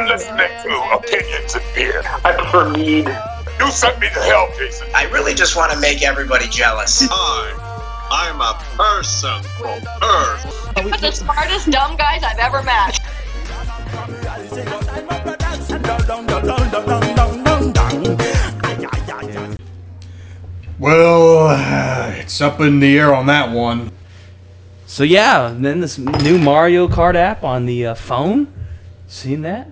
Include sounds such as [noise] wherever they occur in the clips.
You're listening to Opinions and Beer. I prefer mead. You sent me to hell, Jason. I really just want to make everybody jealous. I, I'm a person from Earth. the smartest dumb guys I've ever met. Well, it's up in the air on that one. So yeah, then this new Mario Kart app on the uh, phone. Seen that?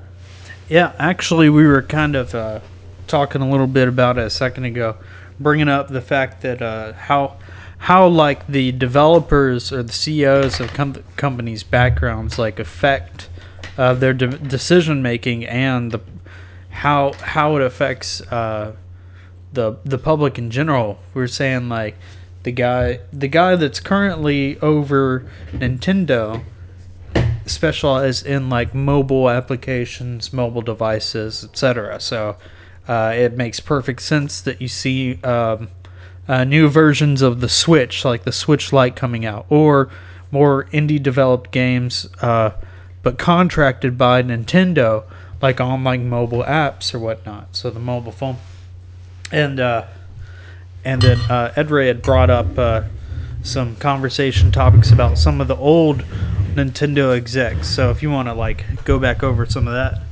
Yeah, actually, we were kind of uh, talking a little bit about it a second ago, bringing up the fact that uh, how how like the developers or the CEOs of com- companies' backgrounds like affect uh, their de- decision making and the how how it affects uh, the the public in general. We are saying like the guy the guy that's currently over Nintendo specialized in like mobile applications, mobile devices, etc. So uh, it makes perfect sense that you see um, uh, new versions of the Switch, like the Switch Lite, coming out, or more indie developed games, uh, but contracted by Nintendo, like on like mobile apps or whatnot. So the mobile phone, and uh, and then uh, Ed Ray had brought up uh, some conversation topics about some of the old Nintendo execs. So if you want to like go back over some of that.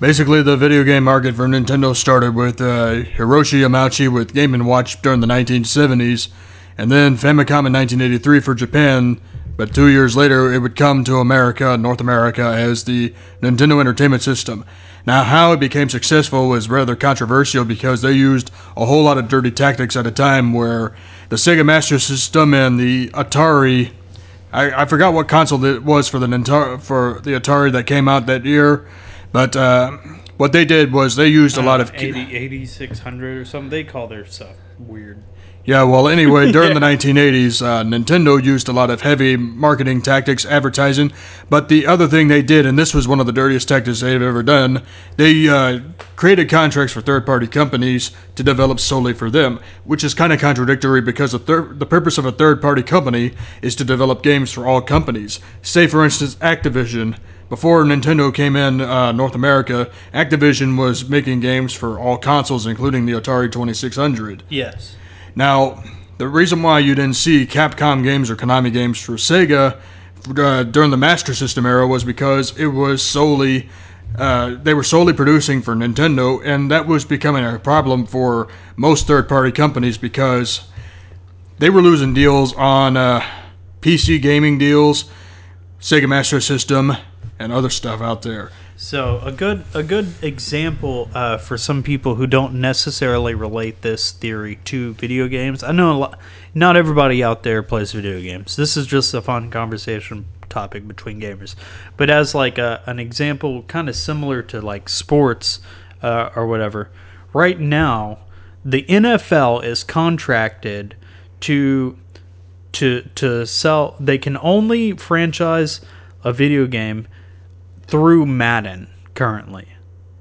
Basically, the video game market for Nintendo started with uh, Hiroshi Yamauchi with Game & Watch during the 1970s, and then Famicom in 1983 for Japan, but two years later it would come to America, North America, as the Nintendo Entertainment System. Now, how it became successful was rather controversial because they used a whole lot of dirty tactics at a time where the Sega Master System and the Atari. I, I forgot what console it was for the Nintendo, for the Atari that came out that year, but uh, what they did was they used a lot of 80, 8600 or something. They call their stuff weird. Yeah, well, anyway, during the [laughs] 1980s, uh, Nintendo used a lot of heavy marketing tactics, advertising. But the other thing they did, and this was one of the dirtiest tactics they've ever done, they uh, created contracts for third party companies to develop solely for them, which is kind of contradictory because the, thir- the purpose of a third party company is to develop games for all companies. Say, for instance, Activision. Before Nintendo came in uh, North America, Activision was making games for all consoles, including the Atari 2600. Yes. Now, the reason why you didn't see Capcom games or Konami games for Sega uh, during the Master System era was because it was solely uh, they were solely producing for Nintendo, and that was becoming a problem for most third-party companies because they were losing deals on uh, PC gaming deals, Sega Master System, and other stuff out there. So a good a good example uh, for some people who don't necessarily relate this theory to video games. I know lot, not everybody out there plays video games. This is just a fun conversation topic between gamers. But as like a, an example, kind of similar to like sports uh, or whatever. Right now, the NFL is contracted to to to sell. They can only franchise a video game through Madden currently.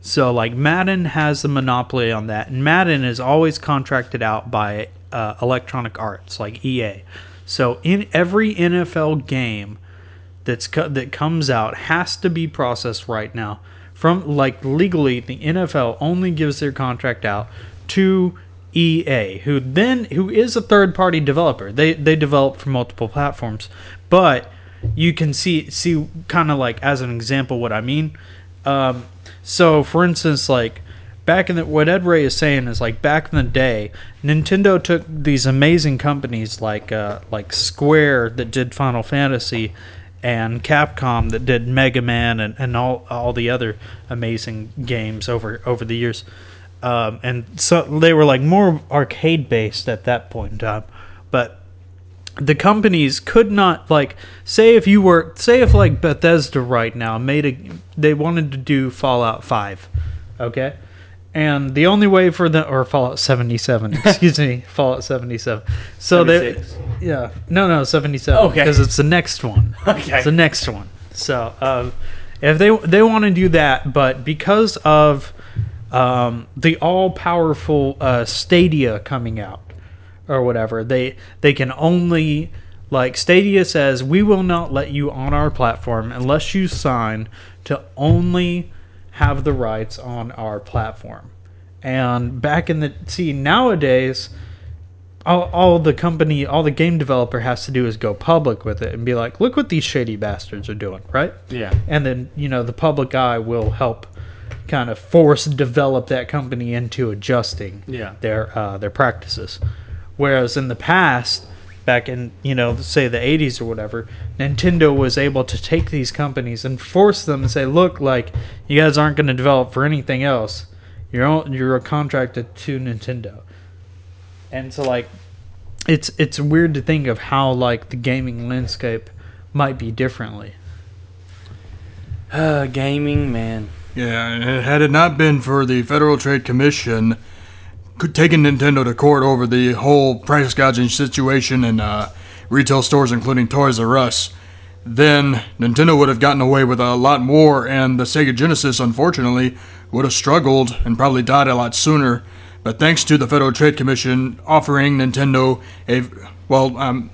So like Madden has the monopoly on that, and Madden is always contracted out by uh, Electronic Arts, like EA. So in every NFL game that's co- that comes out has to be processed right now. From like legally, the NFL only gives their contract out to EA, who then who is a third party developer. They they develop for multiple platforms, but you can see see kind of like as an example what I mean. Um, so for instance, like back in the what Ed Ray is saying is like back in the day, Nintendo took these amazing companies like uh, like Square that did Final Fantasy and Capcom that did Mega Man and, and all all the other amazing games over over the years. Um, and so they were like more arcade based at that point in time. But the companies could not like say if you were say if like Bethesda right now made a they wanted to do Fallout 5 okay and the only way for the or Fallout 77 [laughs] excuse me Fallout 77 so they 76. yeah no no 77 Okay. because it's the next one [laughs] Okay. it's the next one so um, if they they want to do that but because of um, the all powerful uh, Stadia coming out or whatever. They they can only like Stadia says we will not let you on our platform unless you sign to only have the rights on our platform. And back in the see nowadays, all, all the company, all the game developer has to do is go public with it and be like, "Look what these shady bastards are doing," right? Yeah. And then you know the public eye will help kind of force develop that company into adjusting Yeah. their uh, their practices. Whereas in the past, back in you know say the 80s or whatever, Nintendo was able to take these companies and force them and say, look, like you guys aren't going to develop for anything else. You're all, you're contracted to Nintendo. And so like it's it's weird to think of how like the gaming landscape might be differently. Uh, gaming, man. Yeah, had it not been for the Federal Trade Commission c- taking Nintendo to court over the whole price gouging situation in uh, retail stores, including Toys R Us, then Nintendo would have gotten away with a lot more, and the Sega Genesis, unfortunately, would have struggled and probably died a lot sooner. But thanks to the Federal Trade Commission offering Nintendo a, well, um,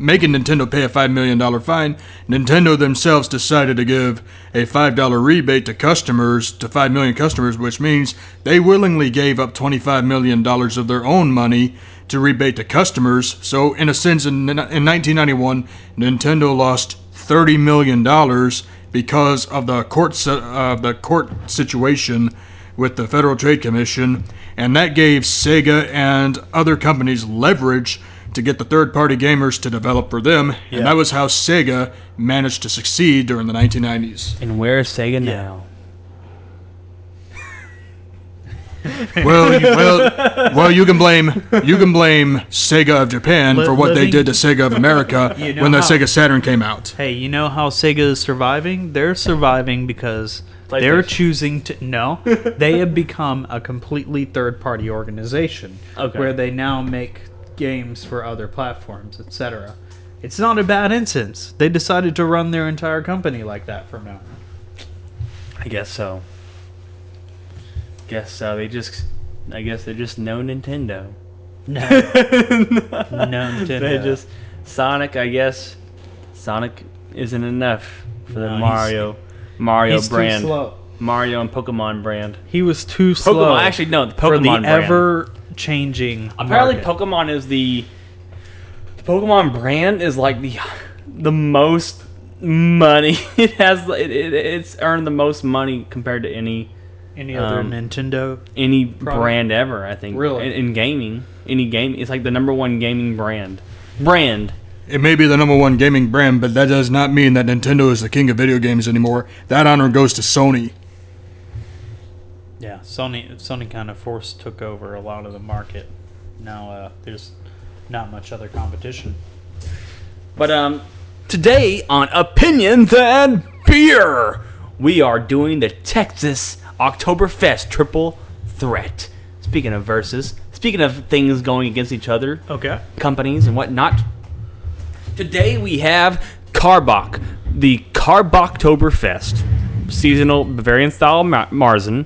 making Nintendo pay a $5 million fine, Nintendo themselves decided to give a $5 rebate to customers, to 5 million customers, which means they willingly gave up $25 million of their own money to rebate to customers. So, in a sense, in, in 1991, Nintendo lost $30 million because of the court, uh, the court situation with the Federal Trade Commission, and that gave Sega and other companies leverage to get the third party gamers to develop for them, and that was how Sega managed to succeed during the 1990s. And where is Sega now? [laughs] Well, you, well, well, you can blame you can blame Sega of Japan Li- for what they did to Sega of America [laughs] You know when the how- Sega Saturn came out. Hey, you know how Sega is surviving? They're surviving because they're choosing to no. [laughs] they have become a completely third-party organization Okay. where they now make games for other platforms, etc. It's not a bad instance. They decided to run their entire company like that from now on. I guess so. Guess so. They just, I guess they're just no Nintendo. No, [laughs] no Nintendo. They just Sonic. I guess Sonic isn't enough for the No, he's- Mario Mario He's too brand. slow. Mario and Pokemon brand. He was too slow. Pokemon. Actually, no. The Pokemon for the Pokemon brand. Ever-changing. Apparently, market. Pokemon is the the Pokemon brand is like the the most money [laughs] it has. It, it, it's earned the most money compared to any any other um, Nintendo. any Product. brand ever. I think Really? in, in gaming, any game, it's like the number one gaming brand. Brand. It may be the number one gaming brand, but that does not mean that Nintendo is the king of video games anymore. That honor goes to Sony. Yeah, Sony Sony kind of forced took over a lot of the market. Now uh, there's not much other competition. But um, today on Opinions and Beer, we are doing the Texas Oktoberfest triple threat. Speaking of verses, speaking of things going against each other, Okay. companies and whatnot. Today we have Karbach, the Karbachtoberfest, seasonal Bavarian style Ma- Marzen.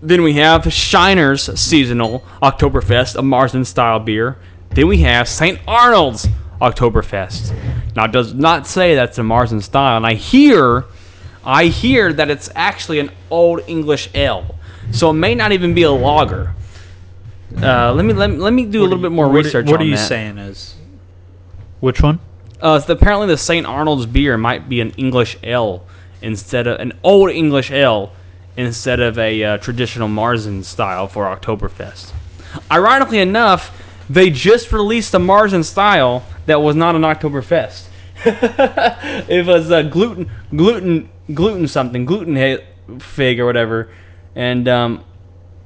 Then we have Shiner's seasonal Oktoberfest, a Marzen style beer. Then we have St. Arnold's Oktoberfest. Now it does not say that's a Marzen style, and I hear, I hear that it's actually an Old English ale, so it may not even be a lager. Uh, let me let me, let me do a little bit more What- research. What are you that. saying is? Which one? Uh, so apparently, the St. Arnold's beer might be an English ale instead of an old English ale instead of a uh, traditional Marzen style for Oktoberfest. Ironically enough, they just released a Marzen style that was not an Oktoberfest. [laughs] it was uh, gluten, gluten, gluten something, gluten ha- fig or whatever, and um,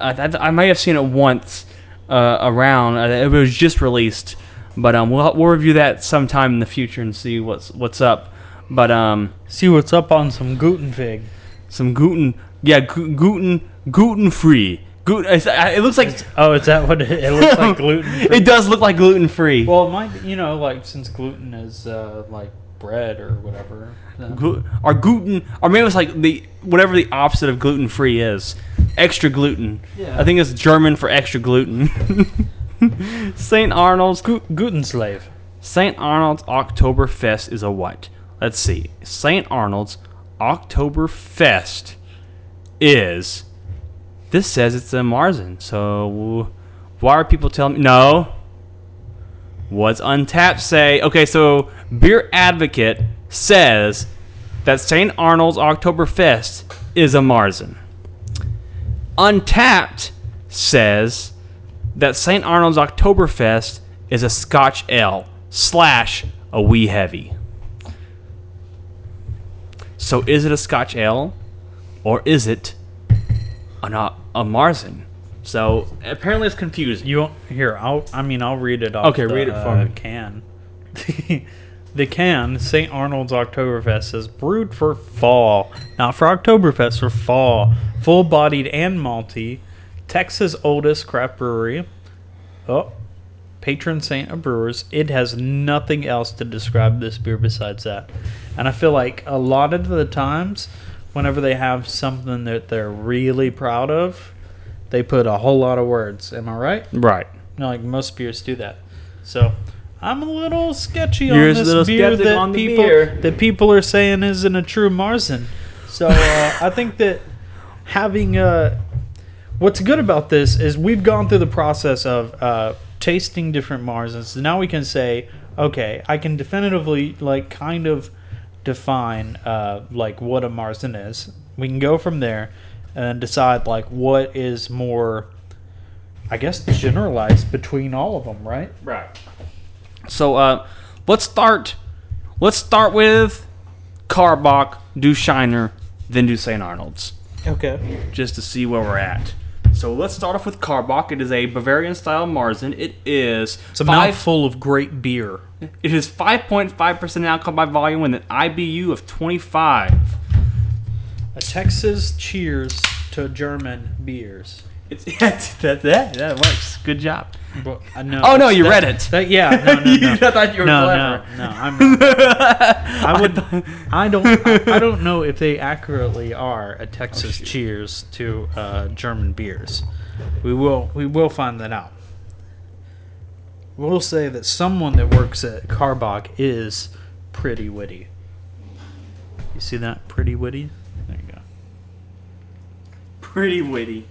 I, I, I may have seen it once uh, around. Uh, It was just released, but um, we'll we'll review that sometime in the future and see what's what's up. But um, See what's up on some gluten fig. some gluten, yeah, glu- gluten, gluten free. Gluten. it's- uh, It looks like Oh, is that what it, it looks like? [laughs] Gluten. it does look like gluten free. Well, it might. be- You know, like since gluten is uh, like bread or whatever. Glu- or gluten, or maybe it's like the whatever the opposite of gluten free is, extra gluten. Yeah. I think it's German for extra gluten. [laughs] St. Arnold's Glu- gluten slave. St. Arnold's Oktoberfest is a what? Let's see. St. Arnold's Oktoberfest is this says it's a Marzen. So why are people telling me no? What's Untappd say? Okay, so Beer Advocate says that St. Arnold's Oktoberfest is a Marzen. Untappd says that St. Arnold's Oktoberfest is a Scotch Ale slash a wee heavy. So is it a Scotch Ale or is it an, a, a Marzen? So apparently it's confusing. You here? I'll. I mean, I'll read it off. Okay, the, read it for uh, me. Can [laughs] the can St. Arnold's Oktoberfest says brewed for fall, not for Oktoberfest, for fall. Full-bodied and malty. Texas' oldest craft brewery. Oh, patron saint of brewers. It has nothing else to describe this beer besides that. And I feel like a lot of the times, whenever they have something that they're really proud of, they put a whole lot of words. Am I right? Right. No, like most beers do that. So I'm a little sketchy You're on this beer that on people beer. that people are saying isn't a true Marzen. So uh, I think that having uh, what's good about this is we've gone through the process of uh, tasting different Marzens. So now we can say, okay, I can definitively like kind of define uh, like what a Marzen is. We can go from there and decide like what is more I guess generalized between all of them, right? Right. So uh, let's start. Let's start with Karbach, do Shiner, then do St. Arnold's, Okay. just to see where we're at. So let's start off with Karbach. It is a Bavarian style Marzen. It is It's a five. mouthful of great beer. It is 5.5% alcohol by volume with an IBU of 25. A Texas cheers to German beers. [laughs] It's that that that works. Good job. But I know. Oh, no, you that- read it. that- yeah. No. No. [laughs] No. I thought you were no, clever. no, no, I'm [laughs] not. I would. I don't. I, I don't know if they accurately are a Texas cheers to uh, German beers. We will. We will find that out. We'll say that someone that works at Karbach is pretty witty. You see that? Pretty witty. There you go. Pretty witty.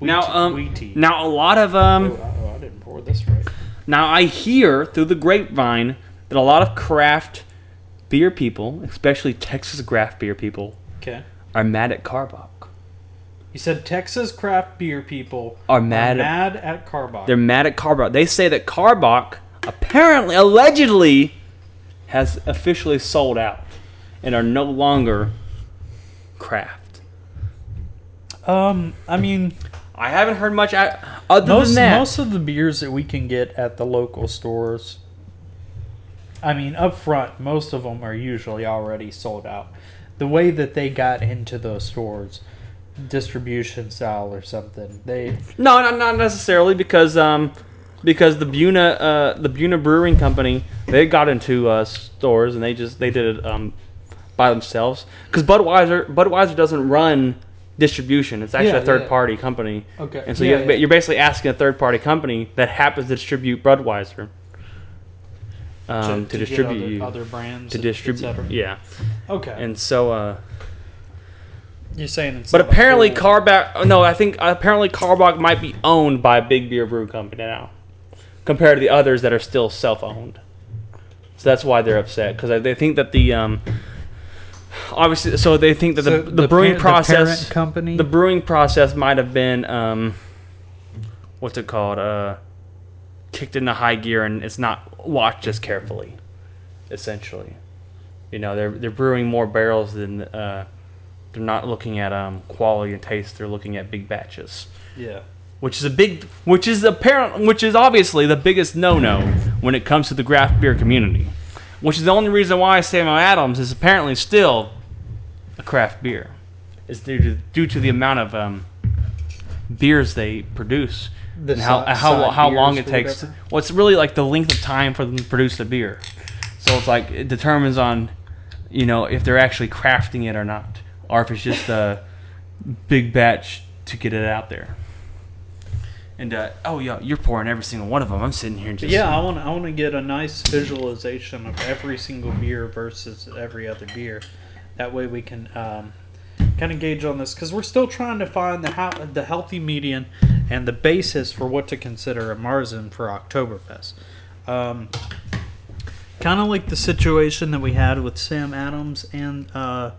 Now, um, now a lot of um. Oh, oh, I didn't pour this right. Now I hear through the grapevine that a lot of craft beer people, especially Texas craft beer people, Okay. are mad at Karbach. You said Texas craft beer people Are mad at- mad at Karbach. They're mad at Karbach. They say that Karbach apparently, allegedly, has officially sold out and are no longer craft. um, I mean, I haven't heard much out, other most than that. most of the beers that we can get at the local stores. I mean, up front, most of them are usually already sold out. The way that they got into those stores, distribution style or something, they No, not, not necessarily because um because the Buna uh the Buna Brewing Company they got into uh, stores and they just they did it um by themselves because Budweiser Budweiser doesn't run distribution. It's actually Yeah, a third yeah. party company. Okay. And so Yeah, you you're basically asking a third party company that happens to distribute Budweiser um, to, get distribute other, you other brands to distribute. Yeah. Okay. And so uh you're saying it's but apparently full- Karbach no, I think apparently Karbach might be owned by a big beer brew company now compared to the others that are still self-owned. So that's why they're upset because they think that the um obviously so they think that So the, the, brewing par- process parent company? the brewing process might have been um what's it called uh kicked into high gear and it's not watched as carefully essentially. You know they're they're brewing more barrels than uh they're not looking at um quality and taste they're looking at big batches. Yeah. which is a big which is apparent which is obviously the biggest no-no when it comes to the craft beer community which is the only reason why Samuel Adams is apparently still a craft beer is due to, due to the amount of um, beers they produce The and how si- how, side how long it takes whatever? well it's really like the length of time for them to produce the beer so it's like it determines on you know if they're actually crafting it or not or if it's just a big batch to get it out there and uh, oh yeah you're pouring every single one of them i'm sitting here and just Yeah, I want I want to get a nice visualization of every single beer versus every other beer. That way we can um, kind of gauge on this because we're still trying to find the ho- the healthy median and the basis for what to consider a Marzen for Oktoberfest. Um, kind of like the situation that we had with Sam Adams and uh,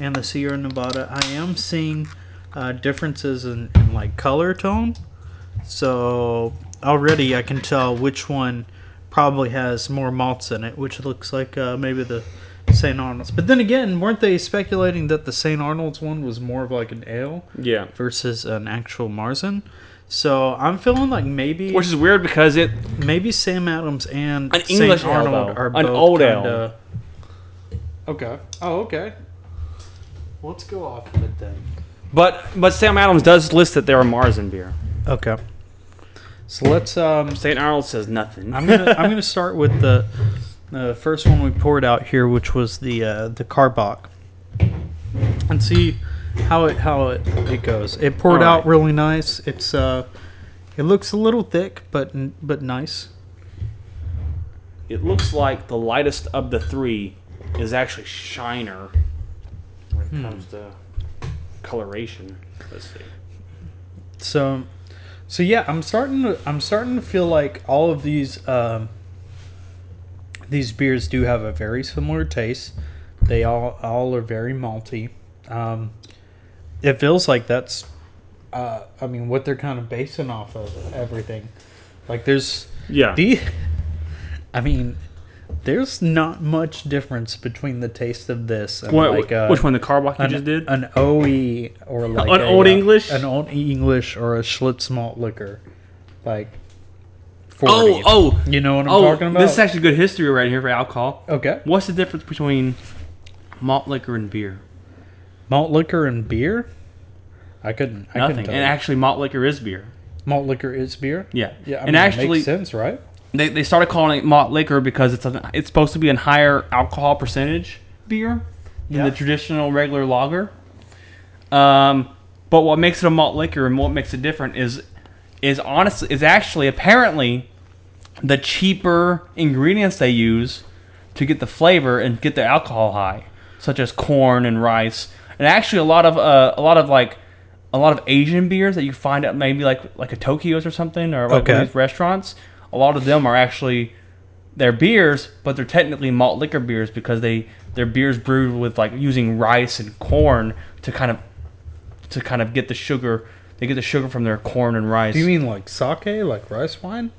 and the Sierra Nevada. I am seeing uh, differences in, in like color tone, so already I can tell which one probably has more malts in it, which looks like uh, maybe the St. Arnold's. But then again, weren't they speculating that the St. Arnold's one was more of like an ale Yeah. versus an actual Marzen? So I'm feeling like maybe Which is weird because it maybe Sam Adams and An St. English ale, Arnold though. are An both old ale. kinda... Okay. Oh, okay. Let's go off of it then. but but Sam Adams does list that they're a Marzen beer. Okay. So let's um St. Arnold says nothing. I'm gonna I'm gonna [laughs] start with the the first one we poured out here, which was the uh, the Karbach, and see how it how it, it goes. It poured All out really nice. It's uh, it looks a little thick, but but nice. it looks like the lightest of the three is actually Shiner when it comes to coloration. Let's see. So, so yeah, I'm starting to I'm starting to feel like all of these um, these beers do have a very similar taste. They all all are very malty. Um, it feels like that's, uh, I mean, what they're kind of basing off of everything. Like there's Yeah. the, [laughs] I mean, there's not much difference between the taste of this and What- like uh, which one? The Karbach you an, just did? an OE or [laughs] like An a, Old uh, English? an old English or a Schlitz malt liquor, like. 40. oh, oh, you know what I'm oh! talking about? This is actually good history right here for alcohol. okay, What's the difference between malt liquor and beer? malt liquor and beer. I couldn't. I Nothing. couldn't tell And you. actually, malt liquor is beer. malt liquor is beer. Yeah. Yeah, I and mean, it actually, makes sense, right? They, they started calling it malt liquor because it's a, it's supposed to be a higher alcohol percentage beer than Yeah. the traditional regular lager. Um, but what makes it a malt liquor and what makes it different is is honestly is actually apparently the cheaper ingredients they use to get the flavor and get the alcohol high, such as corn and rice, and actually a lot of uh, a lot of like a lot of Asian beers that you find at maybe like like a Tokyo's or something or like one Okay. of these restaurants. A lot of them are actually they're beers, but they're technically malt liquor beers because they they're beers brewed with like using rice and corn to kind of to kind of get the sugar. They get the sugar from their corn and rice. Do you mean like sake, like rice wine?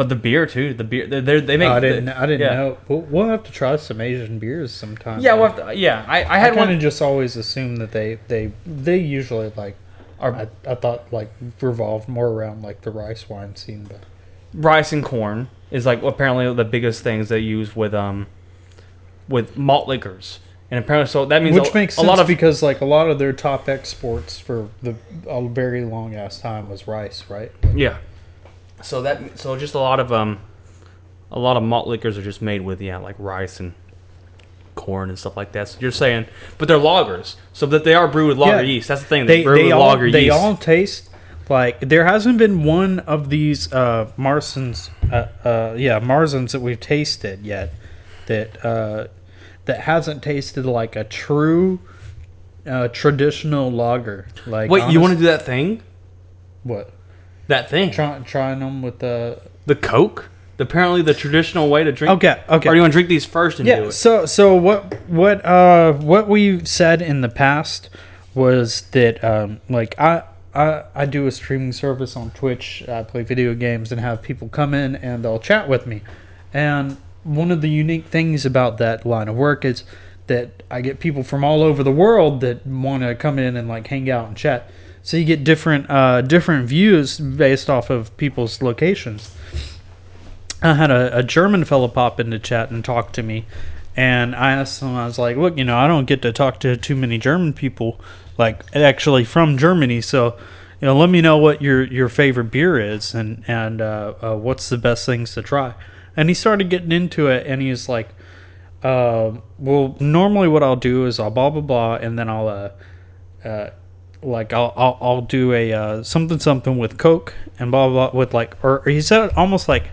but the beer too. The beer they they they make. Oh, I didn't. I didn't yeah. know. We'll, we'll have to try some Asian beers sometime. Yeah, well, have to- yeah. I, I I had kind one. of just always assumed that they they they usually like. Are I, I thought like revolved more around like the rice wine scene, but rice and corn is like apparently the biggest things they use with um with malt liquors, and apparently so that means which a, makes a lot of because like a lot of their top exports for the a very long ass time was rice, right? yeah. So that so just a lot of um a lot of malt liquors are just made with yeah like rice and corn and stuff like that. So you're saying, but they're lagers, so that they are brewed with lager Yeah. yeast. That's the thing. They, They brew they with all lager they yeast. all taste like there hasn't been one of these uh Marsons uh, uh yeah Marsons that we've tasted yet that uh that hasn't tasted like a true uh traditional lager. Like Wait, you want to do that thing? what? That thing? Try, trying them with the The Coke? Apparently, the traditional way to drink. Okay, okay. Or do you want to drink these first and do Yeah. it? So so what what uh what we said in the past was that um like I I I do a streaming service on Twitch. I play video games and have people come in and they'll chat with me. And one of the unique things about that line of work is that I get people from all over the world that want to come in and like hang out and chat. So you get different uh different views based off of people's locations. I had a, a German fellow pop into chat and talk to me, and I asked him, I was like, "Look, you know, I don't get to talk to too many German people, like actually from Germany. So, you know, let me know what your your favorite beer is, and and uh, uh, what's the best things to try." And he started getting into it, and he's like, uh, "Well, normally what I'll do is I'll blah blah blah, and then I'll uh, uh, like I'll, I'll I'll do a uh, something something with Coke and blah blah, blah with like or, he said almost like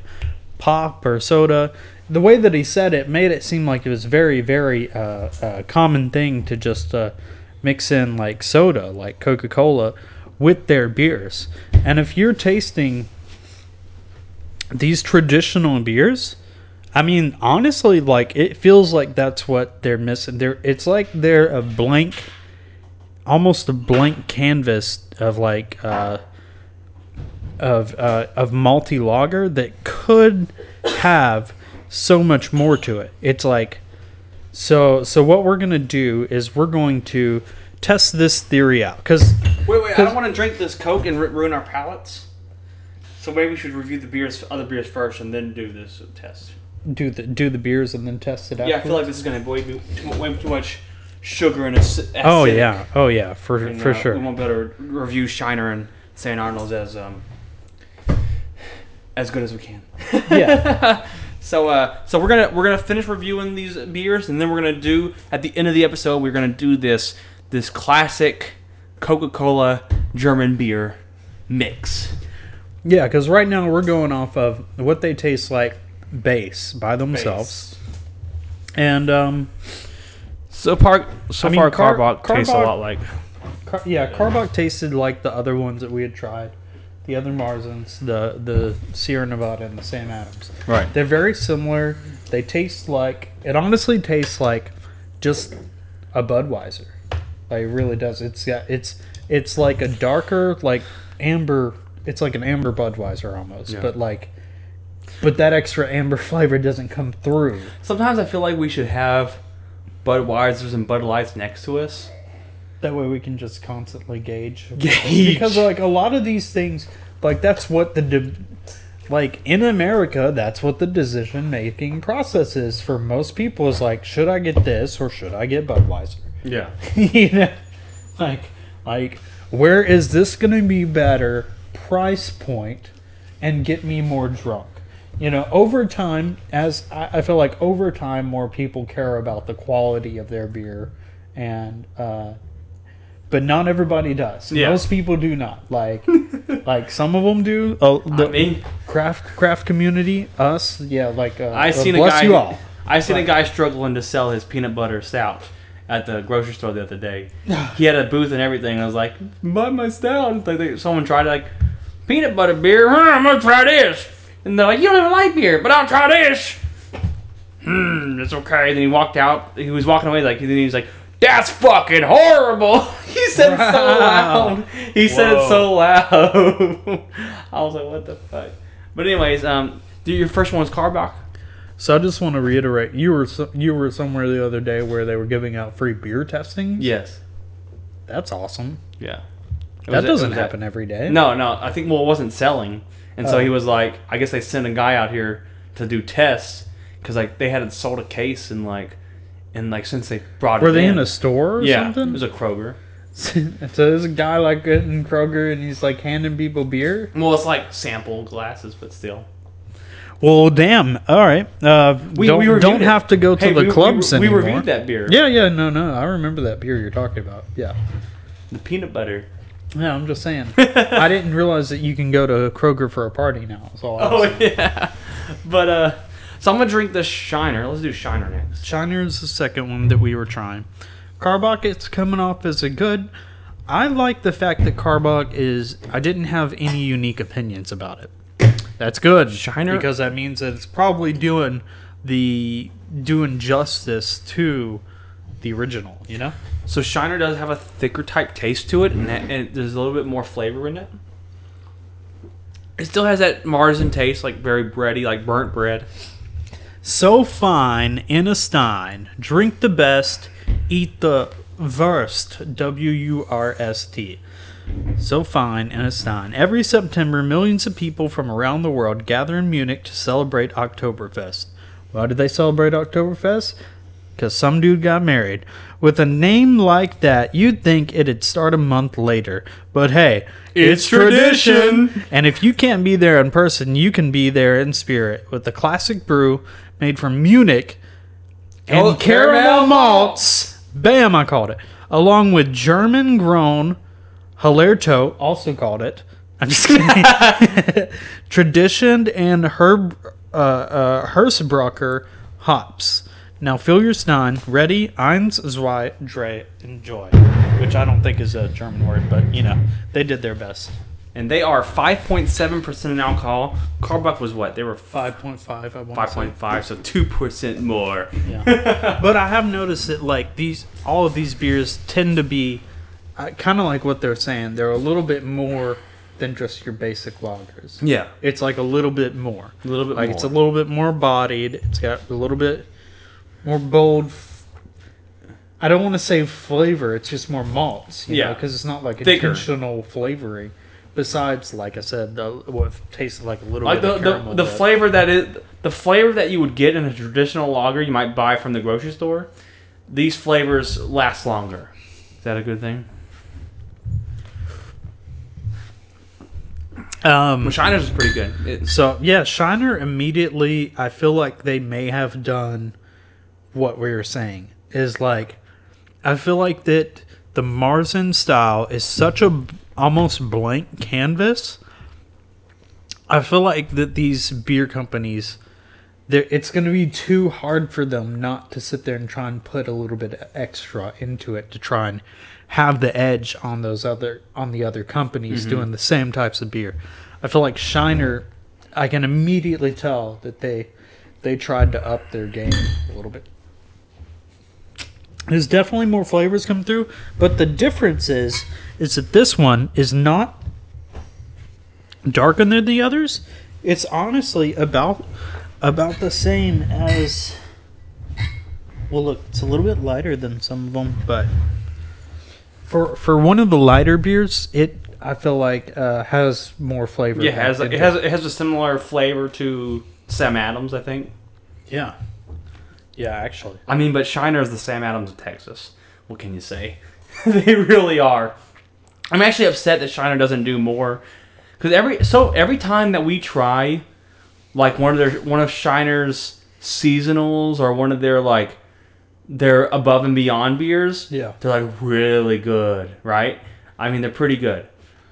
pop or soda. The way that he said it made it seem like it was very very uh, uh, common thing to just uh, mix in like soda, like Coca Cola, with their beers. And if you're tasting these traditional beers, I mean, honestly, like it feels like that's what they're missing. They're it's like they're a blank, almost a blank canvas of like uh, of uh, of multi lager that could have so much more to it. It's like so so what we're gonna do is we're going to test this theory out because Wait, wait. I don't want to drink this Coke and ruin our palates. So maybe we should review the beers, other beers first, and then do this test. do the do the beers and then test it out. Yeah, I feel like this is gonna way too, way too much sugar and ac- acidic. Oh yeah, oh yeah, for And, for uh, sure. We won't be able to review Shiner and St. Arnold's as um as good as we can. yeah, [laughs] So uh, so we're gonna we're gonna finish reviewing these beers, and then we're gonna do at the end of the episode we're gonna do this this classic Coca-Cola German beer mix. yeah. Because right now we're going off of what they taste like base by themselves, and um, So far, so I mean, far, Car- Karbach tastes a lot like. Car- yeah, Karbach tasted like the other ones that we had tried, the other Marzens, the the Sierra Nevada and the Sam Adams. Right. They're very similar. They taste like it. Honestly, tastes like just a Budweiser. Like it really does. It's got it's it's like a darker like amber. It's like an amber Budweiser almost, Yeah. but like, but that extra amber [laughs] flavor doesn't come through. Sometimes I feel like we should have Budweisers and Bud Lights next to us. That way we can just constantly gauge. [laughs] Gauge. Because like a lot of these things, like that's what the de- like in America, that's what the decision making process is for most people. Is like, should I get this or should I get Budweiser? [laughs] Yeah. you know, like like where is this going to be better price point and get me more drunk? You know, over time, as I, I feel like over time, more people care about the quality of their beer, and uh, but not everybody does. Yeah. Most people do not. Like, [laughs] like some of them do. Oh, the I mean, craft craft community, us, yeah. Like, uh, I uh, seen a guy. you all. I seen a guy struggling to sell his peanut butter stout at the grocery store the other day. [sighs] he had a booth and everything. And I was like, "Buy my stout." Like they, someone tried like peanut butter beer. Huh, I'm gonna try this. And they're like, "You don't even like beer, but I'll try this." Hmm, it's okay. Then he walked out. He was walking away like. Then he was like. That's fucking horrible. [laughs] he said it so loud. He said it so loud. [laughs] I was like, what the fuck? But anyways, um, dude, your first one was Karbach. So I just want to reiterate, you were so, you were somewhere the other day where they were giving out free beer testing. Yes. That's awesome. Yeah. It That doesn't happen every day. No, no. I think well, it wasn't selling, and so Oh. he was like, I guess they sent a guy out here to do tests because like they hadn't sold a case in like, and like since they brought Were it they in, in a store or yeah, something? it was a Kroger. [laughs] so there's a guy like in Kroger and he's like handing people beer. Well, it's like sample glasses, but still. Well, damn. All right. Uh, We- don't we don't have to go to Hey, the we, clubs we, we anymore. reviewed that beer. Yeah, yeah. No, no. I remember that beer you're talking about. Yeah. The peanut butter. Yeah, I'm just saying. [laughs] I didn't realize that you can go to Kroger for a party now. That's all Oh yeah. But uh, so I'm gonna drink the Shiner. Let's do Shiner next. Shiner is the second one that we were trying. Karbach, it's coming off as a good. I like the fact that Karbach is. I didn't have any unique opinions about it. That's good, Shiner- because that means that it's probably doing the doing justice to the original. You know. So Shiner does have a thicker type taste to it, and, that, and there's a little bit more flavor in it. It still has that Marzen taste, like very bready, like burnt bread. So fine in a stein, drink the best, eat the worst. W U R S T. So fine in a stein. Every September, millions of people from around the world gather in Munich to celebrate Oktoberfest. Why do they celebrate Oktoberfest? Because some dude got married. With a name like that, you'd think it'd start a month later. But hey, It's tradition. And if you can't be there in person, you can be there in spirit with the classic brew made from Munich and Oh, caramel, caramel malts. Bam, I called it. Along with German grown Hallertau, also called it. [laughs] I'm just kidding. [laughs] Traditioned and Herb uh, uh, Hersbrucker hops. Now fill your stein. Ready? Eins, zwei, drei, enjoy. Which I don't think is a German word, but you know they did their best. And they are 5.7% in alcohol. Karbach was what? They were Five point five. I want 5.5, so 2% more. yeah. [laughs] But I have noticed that like these, all of these beers tend to be uh, kind of like what they're saying. They're a little bit more than just your basic lagers. Yeah. It's like a little bit more. A little bit like more. it's a little bit more bodied. It's got a little bit more bold. I don't want to say flavor. It's just more malts. You Yeah. because it's not like Thicker. intentional flavoring. Besides, like I said, the what tasted like a little Like bit the, of the, caramel. the but- flavor that is the flavor that you would get in a traditional lager you might buy from the grocery store. These flavors last longer. Is that a good thing? Um, Well, Shiner's is pretty good. It- So yeah, Shiner immediately. I feel like they may have done what we were saying. Is like, I feel like that the Marzen style is such a b- almost blank canvas. I feel like that these beer companies, it's going to be too hard for them not to sit there and try and put a little bit extra into it to try and have the edge on those other on the other companies mm-hmm. doing the same types of beer. I feel like Shiner, I can immediately tell that they they tried to up their game a little bit. There's definitely more flavors come through, but the difference is is that this one is not darker than the others. It's honestly about about the same as. Well, look, it's a little bit lighter than some of them, but for for one of the lighter beers, it I feel like uh, has more flavor. yeah, it has back it has it has a similar flavor to Sam Adams, I think. yeah, yeah. Actually, I mean, but Shiner is the Sam Adams of Texas. What can you say? [laughs] they really are. I'm actually upset that Shiner doesn't do more because every so every time that we try, like one of their one of Shiner's seasonals or one of their like their above and beyond beers, Yeah. they're like really good, right? I mean, they're pretty good.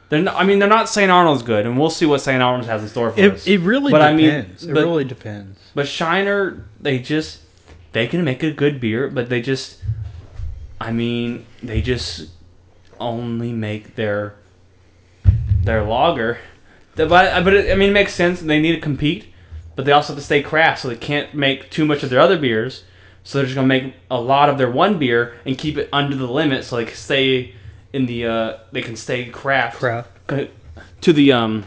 They're not, I mean, they're not St. Arnold's good, and we'll see what St. Arnold's has in store for us. it, it really But I mean, depends. it really depends. But Shiner, they just they can make a good beer, but they just I mean, they just only make their their lager. But but it, I mean, it makes sense. They need to compete, but they also have to stay craft, so they can't make too much of their other beers. So they're just gonna make a lot of their one beer and keep it under the limit, so they can stay in the uh, they can stay craft Craft. uh, to the um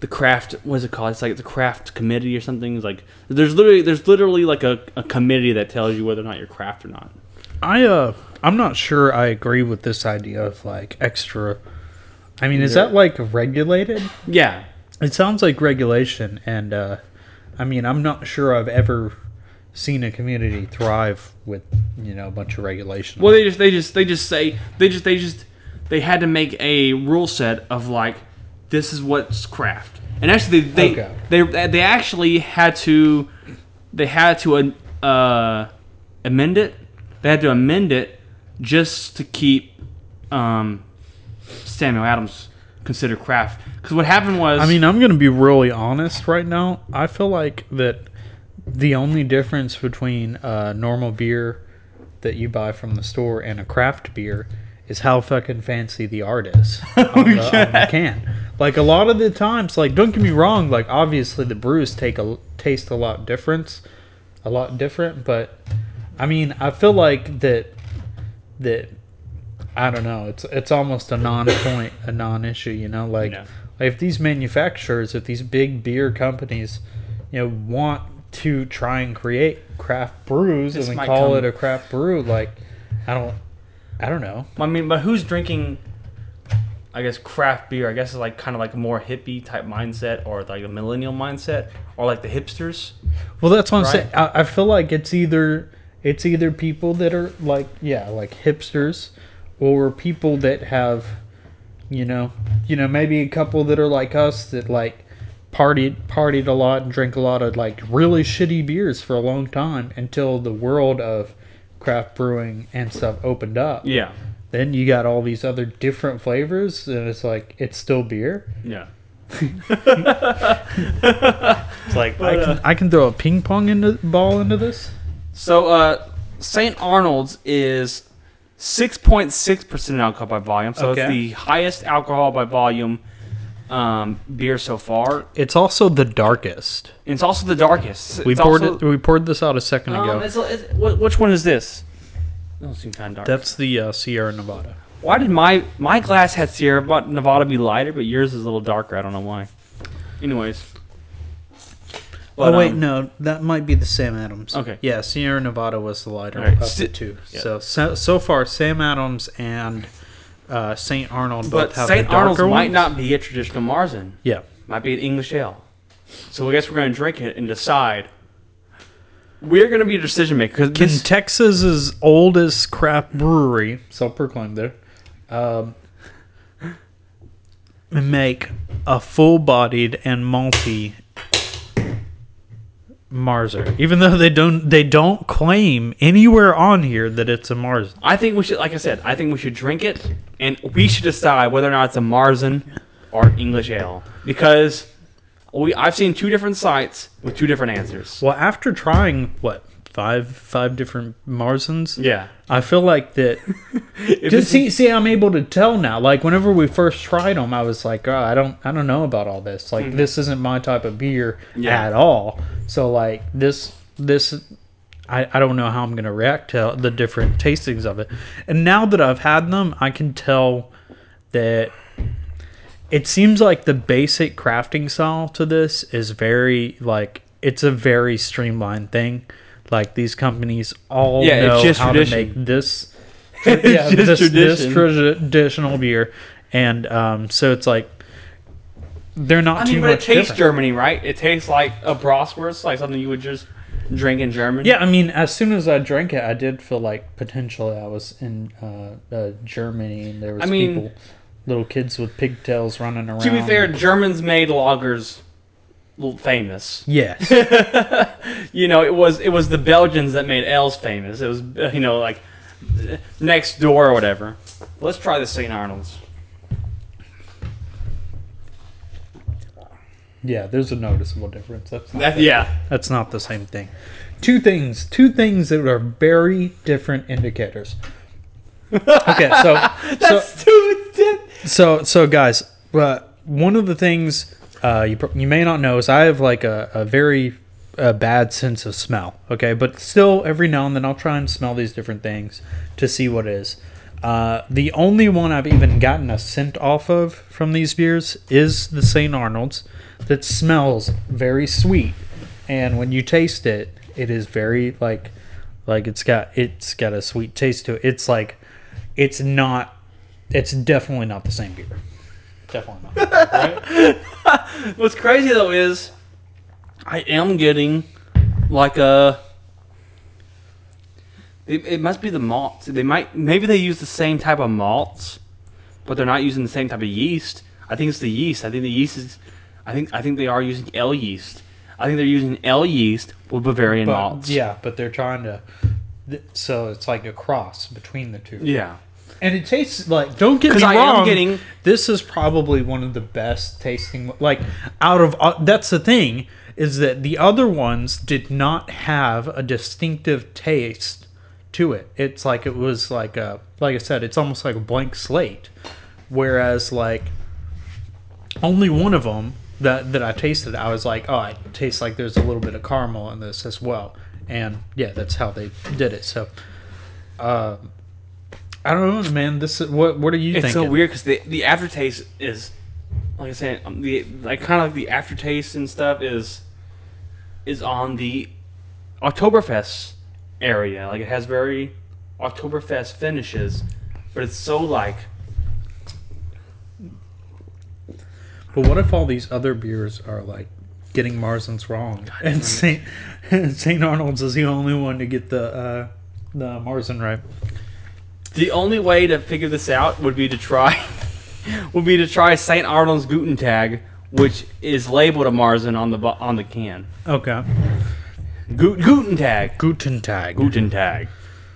the craft what is it called it's like the craft committee or something it's like there's literally there's literally like a, a committee that tells you whether or not you're craft or not I uh, I'm not sure. I agree with this idea of like extra. I mean, is that like regulated? yeah It sounds like regulation, and uh, I mean, I'm not sure I've ever seen a community thrive with you know a bunch of regulation. well they just they just they just say they just they just they had to make a rule set of like this is what's craft and actually they Okay. they, they they actually had to they had to uh, amend it they had to amend it just to keep um, Samuel Adams considered craft because what happened was I mean, I'm going to be really honest right now. I feel like that the only difference between a normal beer that you buy from the store and a craft beer is how fucking fancy the art is on, the, on the [laughs] can. Like a lot of the times, like don't get me wrong, like obviously the brews take a taste a lot different, a lot different. But I mean, I feel like that that I don't know. It's it's almost a non-point, a non-issue. You know, like if these manufacturers, if these big beer companies, you know, want to try and create craft brews This and then call come- it a craft brew, like I don't, I don't know. I mean, but who's drinking? I guess craft beer. I guess it's like kind of like a more hippie type mindset, or like a millennial mindset, or like the hipsters. Well, that's what I'm Right. saying. I, I feel like it's either it's either people that are like yeah, like hipsters, or people that have, you know, you know, maybe a couple that are like us that like partied partied a lot and drank a lot of like really shitty beers for a long time until the world of craft brewing and stuff opened up. Yeah, Then you got all these other different flavors, and it's like it's still beer. yeah. [laughs] It's like I can I can throw a ping pong into ball into this. So, uh, St. Arnold's is 6.6% alcohol by volume. So Okay. it's the highest alcohol by volume um, beer so far. It's also the darkest. And it's also the darkest. We It's poured also, it. We poured this out a second Um, ago. it's, it's, which one is this? Those seem kind of dark. That's the uh, Sierra Nevada. Why did my my glass had Sierra Nevada be lighter, but yours is a little darker? I don't know why. Anyways. But, oh wait, um, no, that might be the Sam Adams. Okay. Yeah, Sierra Nevada was the lighter Alright, of si- the two. yeah. So, so so far, Sam Adams and uh, Saint Arnold But both have St. the Arnold's darker might not be a traditional Marzen. Yeah. Might be an English ale. So I guess we're going to drink it and decide. We're going to be a decision maker. Can Because Texas's oldest craft brewery, self-proclaimed there, um, make a full-bodied and malty Marzen, even though they don't they don't claim anywhere on here that it's a Marzen. I think we should, like I said, I think we should drink it and we should decide whether or not it's a Marzen or English ale. Because we, I've seen two different sites with two different answers. Well, after trying what five five different Marzens, Yeah. I feel like that. [laughs] Just see, see, I'm able to tell now. Like whenever we first tried them, I was like, oh, I don't, I don't know about all this. Like this isn't my type of beer Mm-hmm. Yeah. at all. So like this, this, I, I don't know how I'm gonna react to the different tastings of it. And now that I've had them, I can tell that it seems like the basic crafting style to this is very like it's a very streamlined thing. Like these companies all Yeah, know how tradition. to make this [laughs] yeah, this, this traditional beer, and um, so it's like they're not I too mean, but it tastes different. Germany, right? It tastes like a Bratwurst, like something you would just drink in Germany. Yeah, I mean, as soon as I drank it, I did feel like potentially I was in uh, uh, Germany, and there was I mean- people, little kids with pigtails running around. To be fair, Germans made lagers famous. yes, [laughs] You know, it was it was the Belgians that made L's famous. It was uh, you know like uh, next door or whatever. Let's try the St. Arnold's. yeah, there's a noticeable difference. That's not, That, yeah, that's not the same thing. Two things, two things that are very different indicators. [laughs] Okay, so so that's too. So, so guys, uh, one of the things uh, you, you may not know is I have like a, a very uh, bad sense of smell. Okay, but still, every now and then I'll try and smell these different things to see what it is. Uh, the only one I've even gotten a scent off of from these beers is the St. Arnold's that smells very sweet, and when you taste it, it is very like like it's got it's got a sweet taste to it. It's like it's not it's definitely not the same beer. Definitely not. [laughs] What's crazy though is I am getting like a. It, it must be the malts. They might maybe they use the same type of malts, but they're not using the same type of yeast. I think it's the yeast. I think the yeast is. I think I think they are using ale yeast. I think they're using ale yeast with Bavarian But, malts. yeah, but they're trying to. So it's like a cross between the two. Yeah. And it tastes like. Don't get me I am wrong. getting- this is probably one of the best tasting. Like out of uh, that's the thing is that the other ones did not have a distinctive taste to it. It's like it was like a like I said, it's almost like a blank slate. Whereas like only one of them that that I tasted, I was like, oh, it tastes like there's a little bit of caramel in this as well. And yeah, that's how they did it. So, uh, I don't know, man. This is what what are you It's thinking? so weird because the the aftertaste is, like I said, um, the like kind of like the aftertaste and stuff is, is on the, Oktoberfest area. Like it has very, Oktoberfest finishes, but it's so like But what if all these other beers are like getting Marzens wrong, and Saint [laughs] Saint Arnold's is the only one to get the uh, the Marzen right? The only way to figure this out would be to try, [laughs] would be to try Saint Arnold's Guten Tag, which is labeled a Marzen on the on the can. Okay, Gu- Guten Tag. Guten Tag. Guten Tag.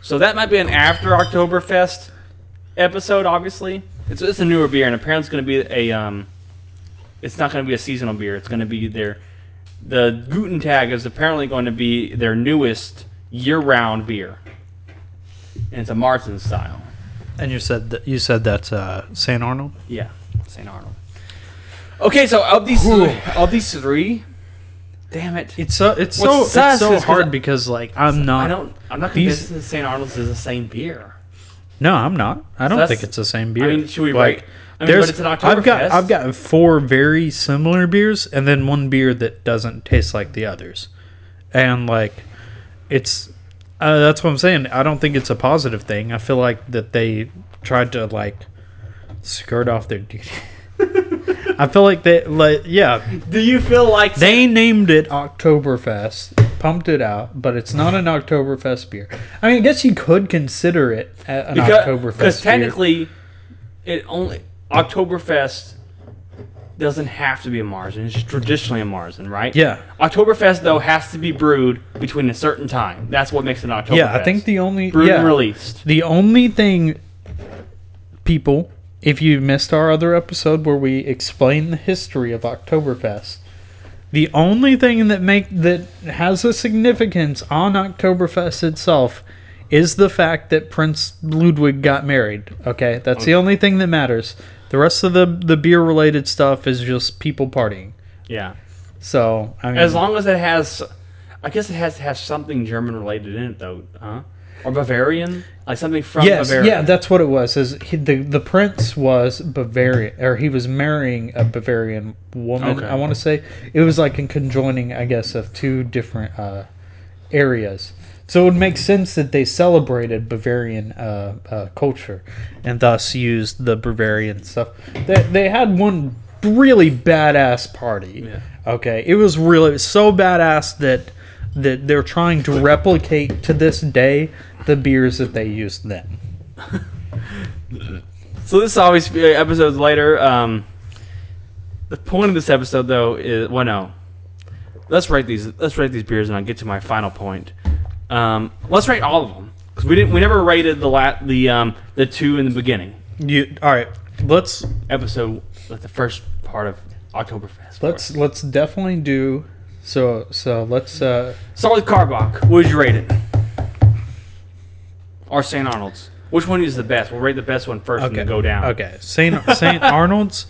So that might be an after Oktoberfest episode. Obviously, it's it's a newer beer, and apparently it's going to be a um, it's not going to be a seasonal beer. It's going to be their the Guten Tag is apparently going to be their newest year-round beer, and it's a Marzen style. And you said that you said that's uh, St. Arnold. Yeah, St. Arnold. Okay, so of these of these three, damn it, It's so it's What's so sus it's so is 'cause hard I- because like I'm not. I don't. I'm not these- convinced that St. Arnold's is the same beer. No, I'm not. I don't that's- think it's the same beer. I mean, should we like, rate? I mean, but it's an I've got Oktoberfest. I've got four very similar beers, and then one beer that doesn't taste like the others, and like it's uh, that's what I'm saying. I don't think it's a positive thing. I feel like that they tried to like skirt off their duty. [laughs] I feel like they like yeah Do you feel like they named it Oktoberfest, pumped it out, but it's not an Oktoberfest beer. I mean, I guess you could consider it an Oktoberfest because beer. technically, it only Oktoberfest doesn't have to be a Marzen. It's just traditionally a Marzen, right? Yeah. Oktoberfest though has to be brewed between a certain time. That's what makes it an Oktoberfest. Yeah, I think the only brewed yeah, and released. the only thing people, if you missed our other episode where we explain the history of Oktoberfest, the only thing that make that has a significance on Oktoberfest itself is the fact that Prince Ludwig got married. Okay, that's the only thing that matters. The rest of the the beer related stuff is just people partying. Yeah. So I mean, As long as it has, I guess it has to have something German related in it though, huh? Or Bavarian, like something from yes, Bavaria. yeah, that's what it was. Is he, the the prince was Bavarian, or he was marrying a Bavarian woman? Okay. I want to say it was like in conjoining, I guess, of two different uh, areas. So it would make sense that they celebrated Bavarian uh, uh, culture, and thus used the Bavarian stuff. They they had one really badass party. Yeah. Okay, it was really so badass that that they're trying to replicate to this day the beers that they used then. [laughs] So this is always uh, episodes later. Um, the point of this episode, though, is well, no. Let's rate these. Let's rate these beers, and I'll get to my final point. Um, let's rate all of them because we didn't. We never rated the la- the um, the two in the beginning You all right? Let's episode, like the first part of Oktoberfest. let's let's definitely do so. So let's uh solid Karbach. What would you rate it? Or St. Arnold's? Which one is the best? We'll rate the best one first and okay then go down. Okay, Saint Saint [laughs] Arnold's.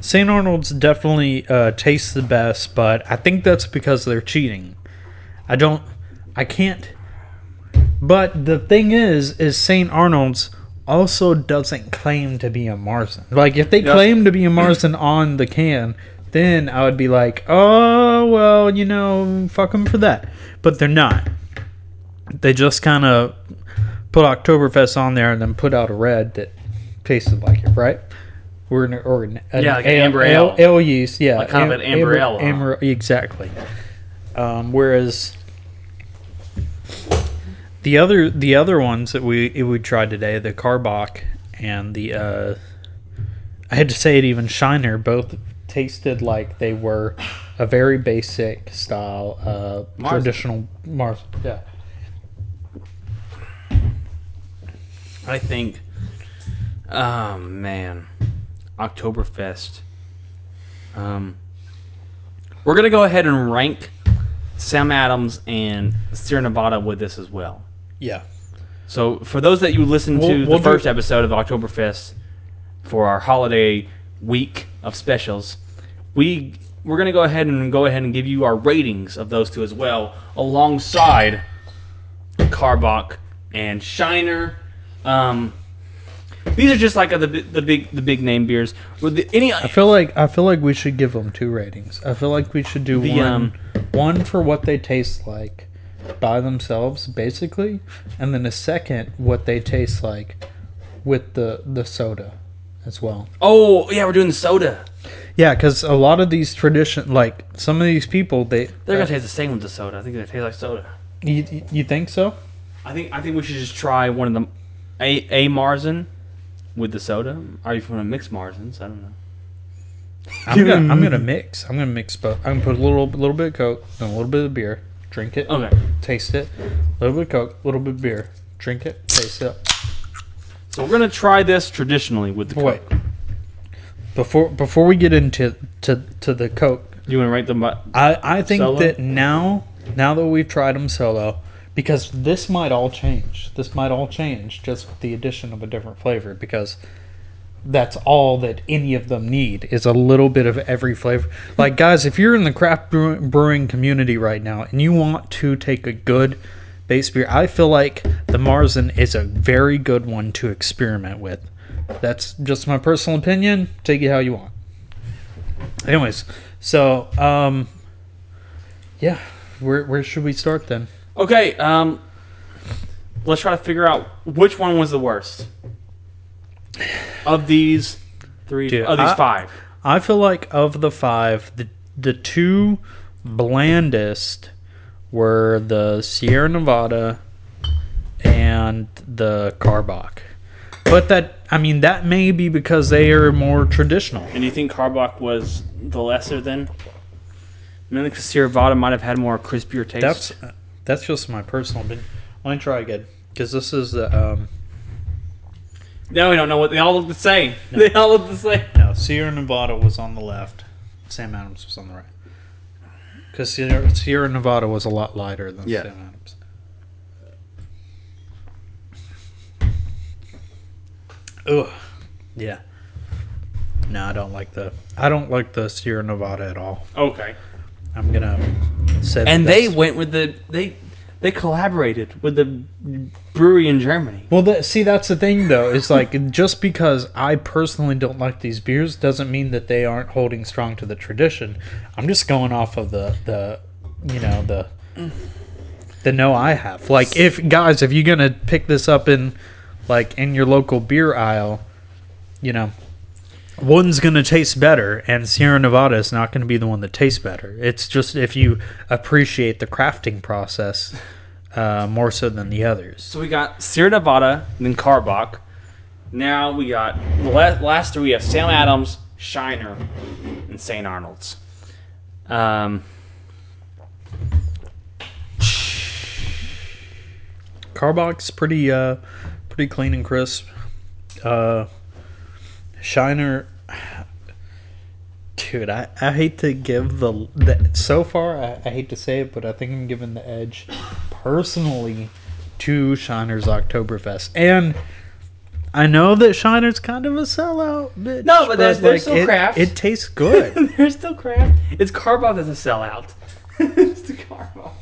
St. Arnold's definitely uh, tastes the best, but I think that's because they're cheating. I don't, I can't. But the thing is, is St. Arnold's also doesn't claim to be a Marzen. Like if they claim to be a Marzen on the can, then I would be like, oh well, you know, fuck them for that. But they're not. They just kind of put Oktoberfest on there and then put out a red that tasted like it, right? We're in, or an, an Yeah, like an amber ale. ale yeast, yeah, Like kind of an amber ale, huh? amber- exactly. Um, whereas the other the other ones that we we tried today, the Karbach and the uh, I had to say it even Shiner, both tasted like they were a very basic style, uh, Marzen. traditional Mars. Yeah. I think, oh man, Oktoberfest. Um, we're gonna go ahead and rank Sam Adams and Sierra Nevada with this as well. Yeah. So for those that you listened We'll- to we'll the first do- episode of Oktoberfest for our holiday week of specials, we we're gonna go ahead and go ahead and give you our ratings of those two as well, alongside Karbach and Shiner. Um, these are just like the bi- the big the big name beers. With the, any I feel like I feel like we should give them two ratings. I feel like we should do The, one um, one for what they taste like by themselves, basically, and then a second what they taste like with the the soda as well. oh yeah, we're doing the soda. Yeah, because a lot of these tradition, like some of these people, they They're uh, gonna taste the same with the soda. I think they taste like soda. you, you- you think so? I think I think we should just try one of them, a a Marzen, with the soda. are you want to mix Marzens, I don't know. I'm gonna I'm [laughs] gonna mix. I'm gonna mix both. I'm gonna put a little little bit of coke and a little bit of beer. Drink it. Okay. Taste it. A little bit of coke, a little bit of beer. Drink it. Taste it. So we're gonna try this traditionally with the Wait. Coke. Before before we get into to, to the coke, You want to write them by? I I think Solo? that now now that we've tried them solo, because this might all change. This might all change just with the addition of a different flavor because that's all that any of them need is a little bit of every flavor. Like guys, if you're in the craft brewing community right now and you want to take a good base beer, I feel like the Marzen is a very good one to experiment with. That's just my personal opinion. Take it how you want. Anyways, so um yeah, where where should we start then? Okay, um, let's try to figure out which one was the worst of these three. Dude, of these I- five. I feel like of the five, the the two blandest were the Sierra Nevada and the Karbach. But that I mean that may be because they are more traditional. And you think Karbach was the lesser then? Mainly because Sierra Nevada might have had more crispier taste. That's that's just my personal opinion. Let me try again because this is the um, now we don't know what they all look the same. They all look the same. no Sierra Nevada was on the left, Sam Adams was on the right. Because Sierra, Sierra Nevada was a lot lighter than Yeah. Sam Adams. Ugh. Yeah. No, I don't like the. I don't like the Sierra Nevada at all. Okay. I'm gonna say. that And they went with the they they collaborated with the brewery in Germany. Well, that, see, that's the thing, though. It's like just because I personally don't like these beers doesn't mean that they aren't holding strong to the tradition. I'm just going off of the the, you know the the know I have. Like, if guys, if you're gonna pick this up in like in your local beer aisle, you know. One's gonna taste better, and Sierra Nevada is not gonna be the one that tastes better. It's just if you appreciate the crafting process uh, more so than the others. So we got Sierra Nevada, then Karbach. Now we got the last three. We have Sam Adams, Shiner, and St. Arnold's. Um, Karbach's pretty uh pretty clean and crisp. Uh Shiner Dude, I, I hate to give the, the so far I, I hate to say it, but I think I'm giving the edge personally to Shiner's Oktoberfest. And I know that Shiner's kind of a sellout, bitch. No, but there's- there's still it, craft. It tastes good. [laughs] there's still craft. It's Karbach that's a sellout. [laughs] it's the Karbach.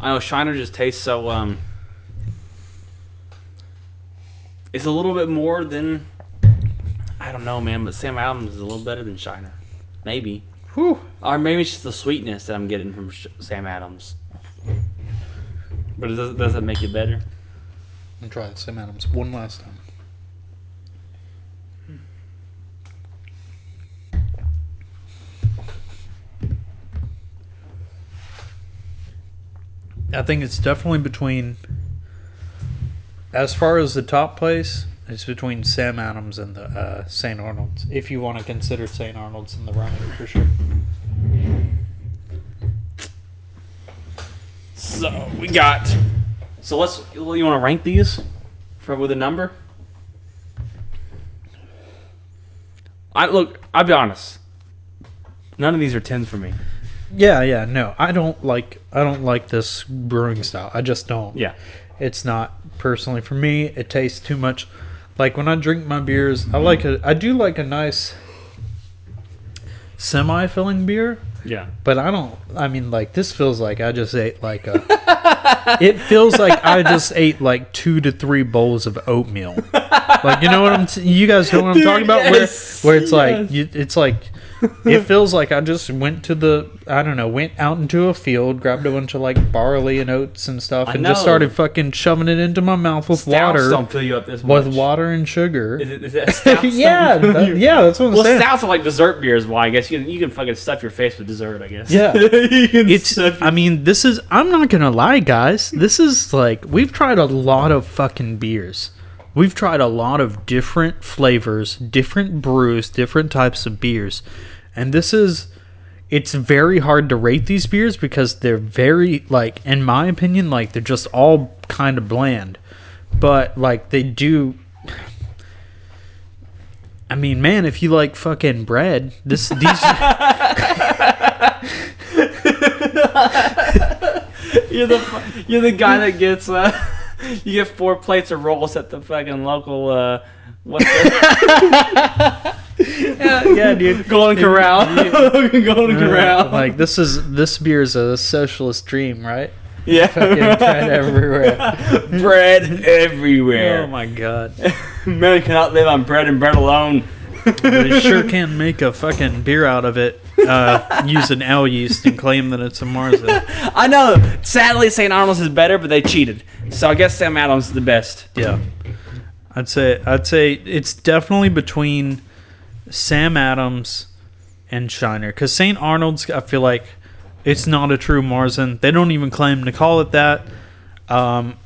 I know Shiner just tastes so um. It's a little bit more than I don't know, man. But Sam Adams is a little better than Shiner, maybe. Whew. Or maybe it's just the sweetness that I'm getting from Sh- Sam Adams. But it does, does that make it better? I'll try the Sam Adams one last time. I think it's definitely between. As far as the top place, it's between Sam Adams and the uh, St. Arnold's. If you want to consider St. Arnold's in the running for sure. So we got. So let's. You want to rank these, for with a number? I look. I'll be honest. None of these are tens for me. Yeah, yeah, no, I don't like I don't like this brewing style. I just don't. Yeah. It's not personally for me. It tastes too much. Like when I drink my beers, I like a I do like a nice semi-filling beer, Yeah. but I don't. I mean, like this feels like I just ate like a. [laughs] it feels like I just ate like two to three bowls of oatmeal. Like you know what I'm. T- you guys know what I'm Dude, talking about? yes, where where it's yes. like you, it's like. It feels like I just went to the I don't know went out into a field grabbed a bunch of like barley and oats and stuff I and just know. started fucking shoving it into my mouth with Stouts water don't fill you up this much. with water and sugar. Is it, is that [laughs] stouts yeah, don't that- yeah, that's what I'm Well, saying. stouts are like dessert beers. Why? I guess you can, you can fucking stuff your face with dessert. I guess. Yeah. [laughs] it's stuff I mean, this is I'm not gonna lie, guys. This is like we've tried a lot of fucking beers. We've tried a lot of different flavors, different brews, different types of beers. And this is it's very hard to rate these beers because they're very like in my opinion like they're just all kind of bland. But like they do I mean, man, if you like fucking bread, this these [laughs] You're the you're the guy that gets uh, [laughs] you get four plates of rolls at the fucking local uh, what's [laughs] the [laughs] yeah, dude. Golden Corral. [laughs] Golden Corral. Like this is this beer is a socialist dream, right? yeah, Fucking bread everywhere. [laughs] bread everywhere. Oh my god. Man cannot live on bread and bread alone. They sure can make a fucking beer out of it uh, using ale yeast and claim that it's a Marzen. I know. Sadly, St. Arnold's is better, but they cheated. So I guess Sam Adams is the best. Yeah. I'd say I'd say it's definitely between Sam Adams and Shiner because St. Arnold's I feel like it's not a true Marzen. They don't even claim to call it that. Um,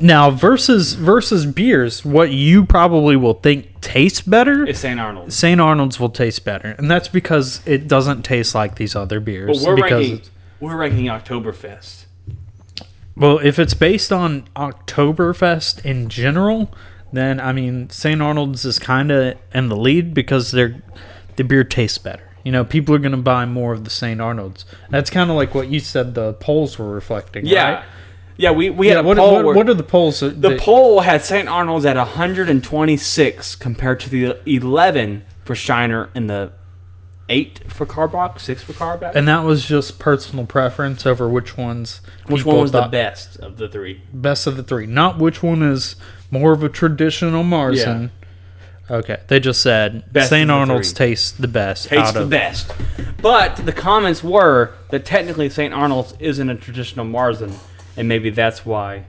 now versus versus beers, what you probably will think tastes better, is St. Arnold's. St. Arnold's will taste better, and that's because it doesn't taste like these other beers. But we're because ranking. We're ranking Oktoberfest. Well, if it's based on Oktoberfest in general, then I mean St. Arnold's is kind of in the lead because they're the beer tastes better. You know, people are going to buy more of the St. Arnold's. That's kind of like what you said the polls were reflecting. Yeah, right? yeah. We we Yeah. had a What, poll. what, where- what are the polls? the that- poll had St. Arnold's at 126 compared to the 11 for Shiner and the eight for Carbox, six for Carbox. and that was just personal preference over which ones. which one was the best of the three? Best of the three, not which one is more of a traditional Marzen. Okay, they just said Best St. Arnold's three. tastes the best. Tastes the best. But the comments were that technically St. Arnold's isn't a traditional Marzen, and maybe that's why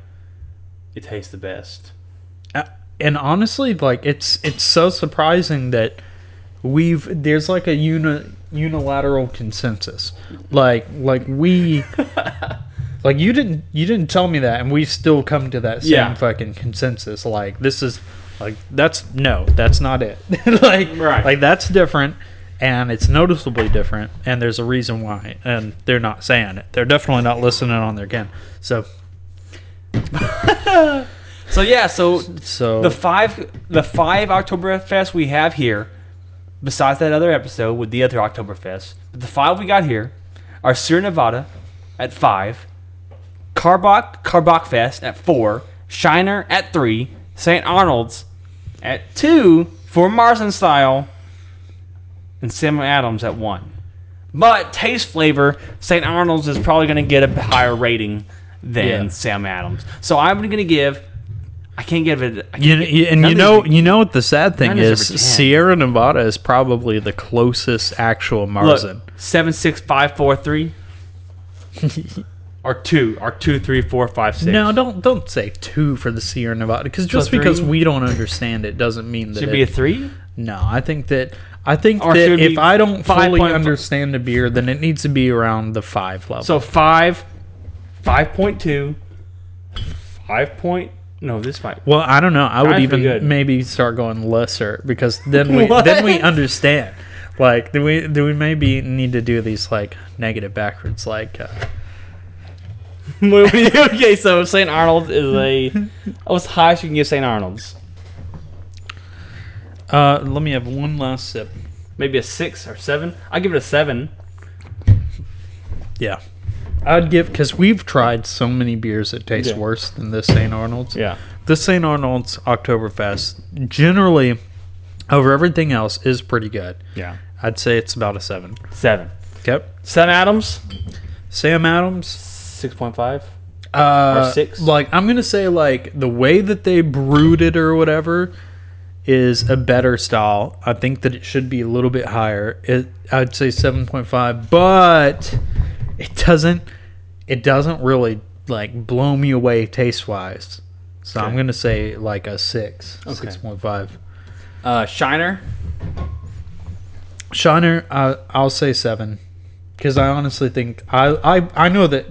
it tastes the best. Uh, and honestly like it's it's so surprising that we've there's like a uni, unilateral consensus like like we [laughs] like you didn't you didn't tell me that and we still come to that same Yeah. fucking consensus. Like this is like that's no that's not it. [laughs] Like Right. like that's different and it's noticeably different and there's a reason why and they're not saying it. They're definitely not listening on their again. So. [laughs] So yeah, so so. the five the five Oktoberfest we have here, besides that other episode with the other Oktoberfest, but the five we got here are Sierra Nevada at five, Karbach Karbach Fest at four, Shiner at three, St. Arnold's at two for Marzen style, and Sam Adams at one. But taste flavor, St. Arnold's is probably going to get a higher rating than Yeah. Sam Adams. So I'm going to give. I can't give it. Can't You, and you know, these- you know what the sad thing none of these is? Sierra Nevada is probably the closest actual Marzen. Look, seven, six, five, four, three, [laughs] or two, or two, three, four, five, six. No, don't don't say two for the Sierra Nevada because just because we don't understand it doesn't mean that should it, be a three. no. I think that I think Or that should it if be I don't fully understand a beer, then it needs to be around the five level. So five, five point two, five point. No, this might. well, I don't know. I would Five's even pretty good. maybe start going lesser because then we [laughs] then we understand. Like, do we do we maybe need to do these like negative backwards? Like, uh, [laughs] okay, so St. Arnold is a. Oh, it's high as you can give St. Arnold's. uh, let me have one last sip. Maybe a six or seven. I give it a seven. Yeah. I'd give because we've tried so many beers that taste Yeah. worse than this St. Arnold's. Yeah. This St. Arnold's Oktoberfest generally over everything else is pretty good. Yeah. I'd say it's about a seven. Seven. Yep. Sam Adams. Sam Adams. Six point five. Uh, Or six? Like I'm gonna say like the way that they brewed it or whatever is a better style. I think that it should be a little bit higher. It I'd say seven point five, but it doesn't it doesn't really like blow me away taste wise. So I'm gonna say like a six, Okay. six point five. Uh, Shiner. Shiner, uh, I'll say seven, because I honestly think I, I I know that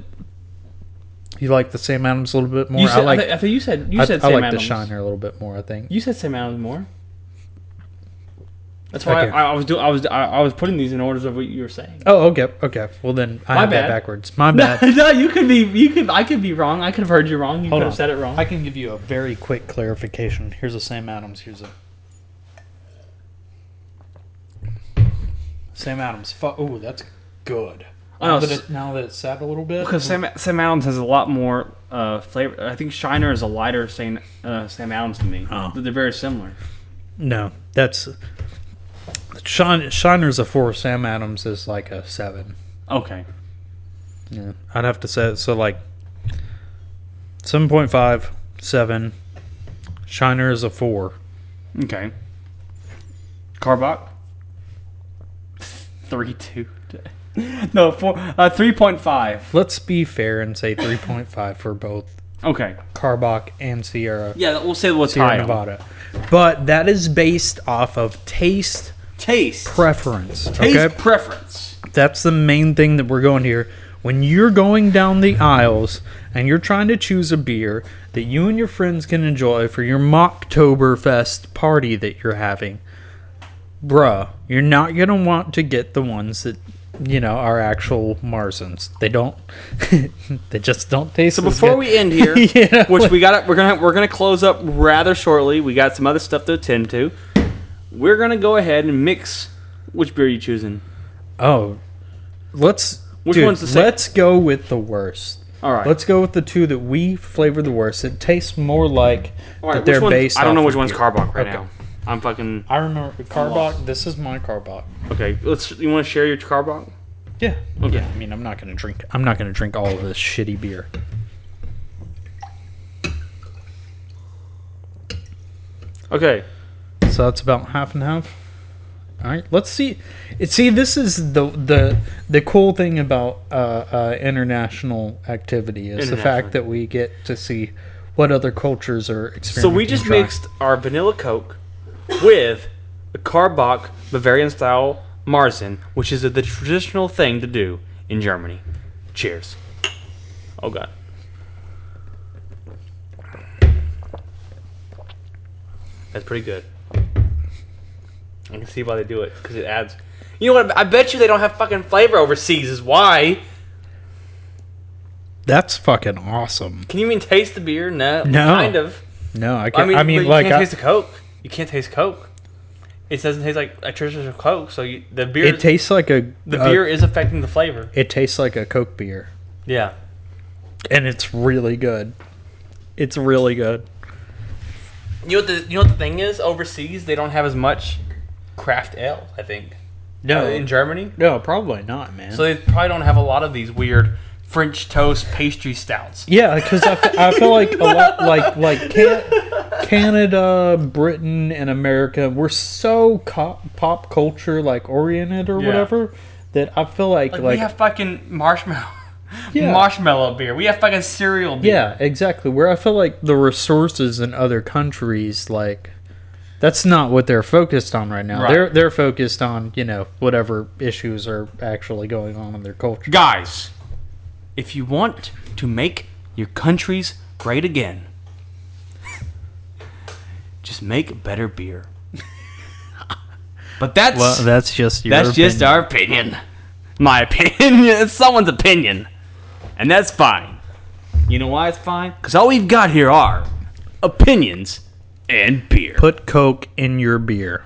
you like the Sam Adams a little bit more. You said, I like I, thi- I think you said you I, said I Sam like Adams. the Shiner a little bit more. I think. You said Sam Adams more. That's why Okay. I, I was doing. I was I, I was putting these in orders of what you were saying. Oh, okay, okay. Well then, I My have that bad. backwards. My [laughs] bad. no, you could be. You could. I could be wrong. I could have heard you wrong. You Hold could have said it wrong. I can give you a very quick clarification. Here's a Sam Adams. Here's a. Sam Adams. Fu- oh, that's good. I know, Now that, s- it, now that it's sat a little bit. Because Sam, Sam Adams has a lot more uh, flavor. I think Shiner is a lighter Sam, uh, Sam Adams to me. Oh. They're very similar. No, that's Shine, Shiner's a four. Sam Adams is like a seven. Okay. Yeah, I'd have to say so. Like seven point five, seven. Shiner is a four. Okay. Karbach? 3 2. [laughs] No, four, uh, 3.5. Let's be fair and say three point five [laughs] for both Okay. Karbach and Sierra. Yeah, we'll say we'll Sierra tie 'em. Nevada. But that is based off of taste Taste. preference. Taste okay? preference. That's the main thing that we're going here. When you're going down the aisles and you're trying to choose a beer that you and your friends can enjoy for your Mocktoberfest party that you're having, bruh, you're not going to want to get the ones that, you know, are actual Marzens. They don't, [laughs] they just don't taste So before good. we end [laughs] here, Yeah. which we got, we're gonna we're gonna close up rather shortly. We got some other stuff to attend to. We're gonna go ahead and mix. Which beer are you choosing? Oh, let's. Which dude, one's the same? Let's go with the worst. All right. Let's go with the two that we flavor the worst. It tastes more like right, that they're based. I don't know which one's. Karbach right Okay. now. I'm fucking. I remember Karbach. This is my Karbach. Okay, let's. You want to share your Karbach? Yeah. Okay. Yeah. I mean, I'm not gonna drink. I'm not gonna drink all of this shitty beer. Okay. So that's about half and half. All right. Let's see. It, see, this is the the the cool thing about uh, uh, international activity is the fact that we get to see what other cultures are experiencing. So we just mixed our vanilla Coke with a Karbach Bavarian style Marzen, which is the traditional thing to do in Germany. Cheers. Oh god. That's pretty good. I can see why they do it because it adds. You know what? I bet you they don't have fucking flavor overseas. Is why? That's fucking awesome. Can you even taste the beer? No. No. Kind of. No, I can't. I mean, I mean, but you like, can't I- taste the Coke. You can't taste Coke. It doesn't taste like a traditional Coke. So you, the beer, it tastes like a the beer is affecting the flavor. It tastes like a Coke beer, Yeah. and it's really good. It's really good. You know what the you know what the thing is? Overseas, they don't have as much craft ale. I think. No. Uh, in Germany, No, probably not, man. so they probably don't have a lot of these weird French toast pastry stouts. yeah, because I, feel like a lot [laughs] like like can- Canada, Britain, and America, we're so co- pop culture like oriented or Yeah. whatever that I feel like Like, like, we have fucking marshmallow, [laughs] Yeah. marshmallow beer. We have fucking cereal beer. yeah, exactly. Where I feel like the resources in other countries like. That's not what they're focused on right now. Right. They're they're focused on you know whatever issues are actually going on in their culture. Guys, if you want to make your countries great again, just make better beer. But that's Well, that's just your that's just our opinion. My [laughs] opinion. it's someone's opinion, and that's fine. You know why it's fine? Because all we've got here are opinions and beer. put Coke in your beer.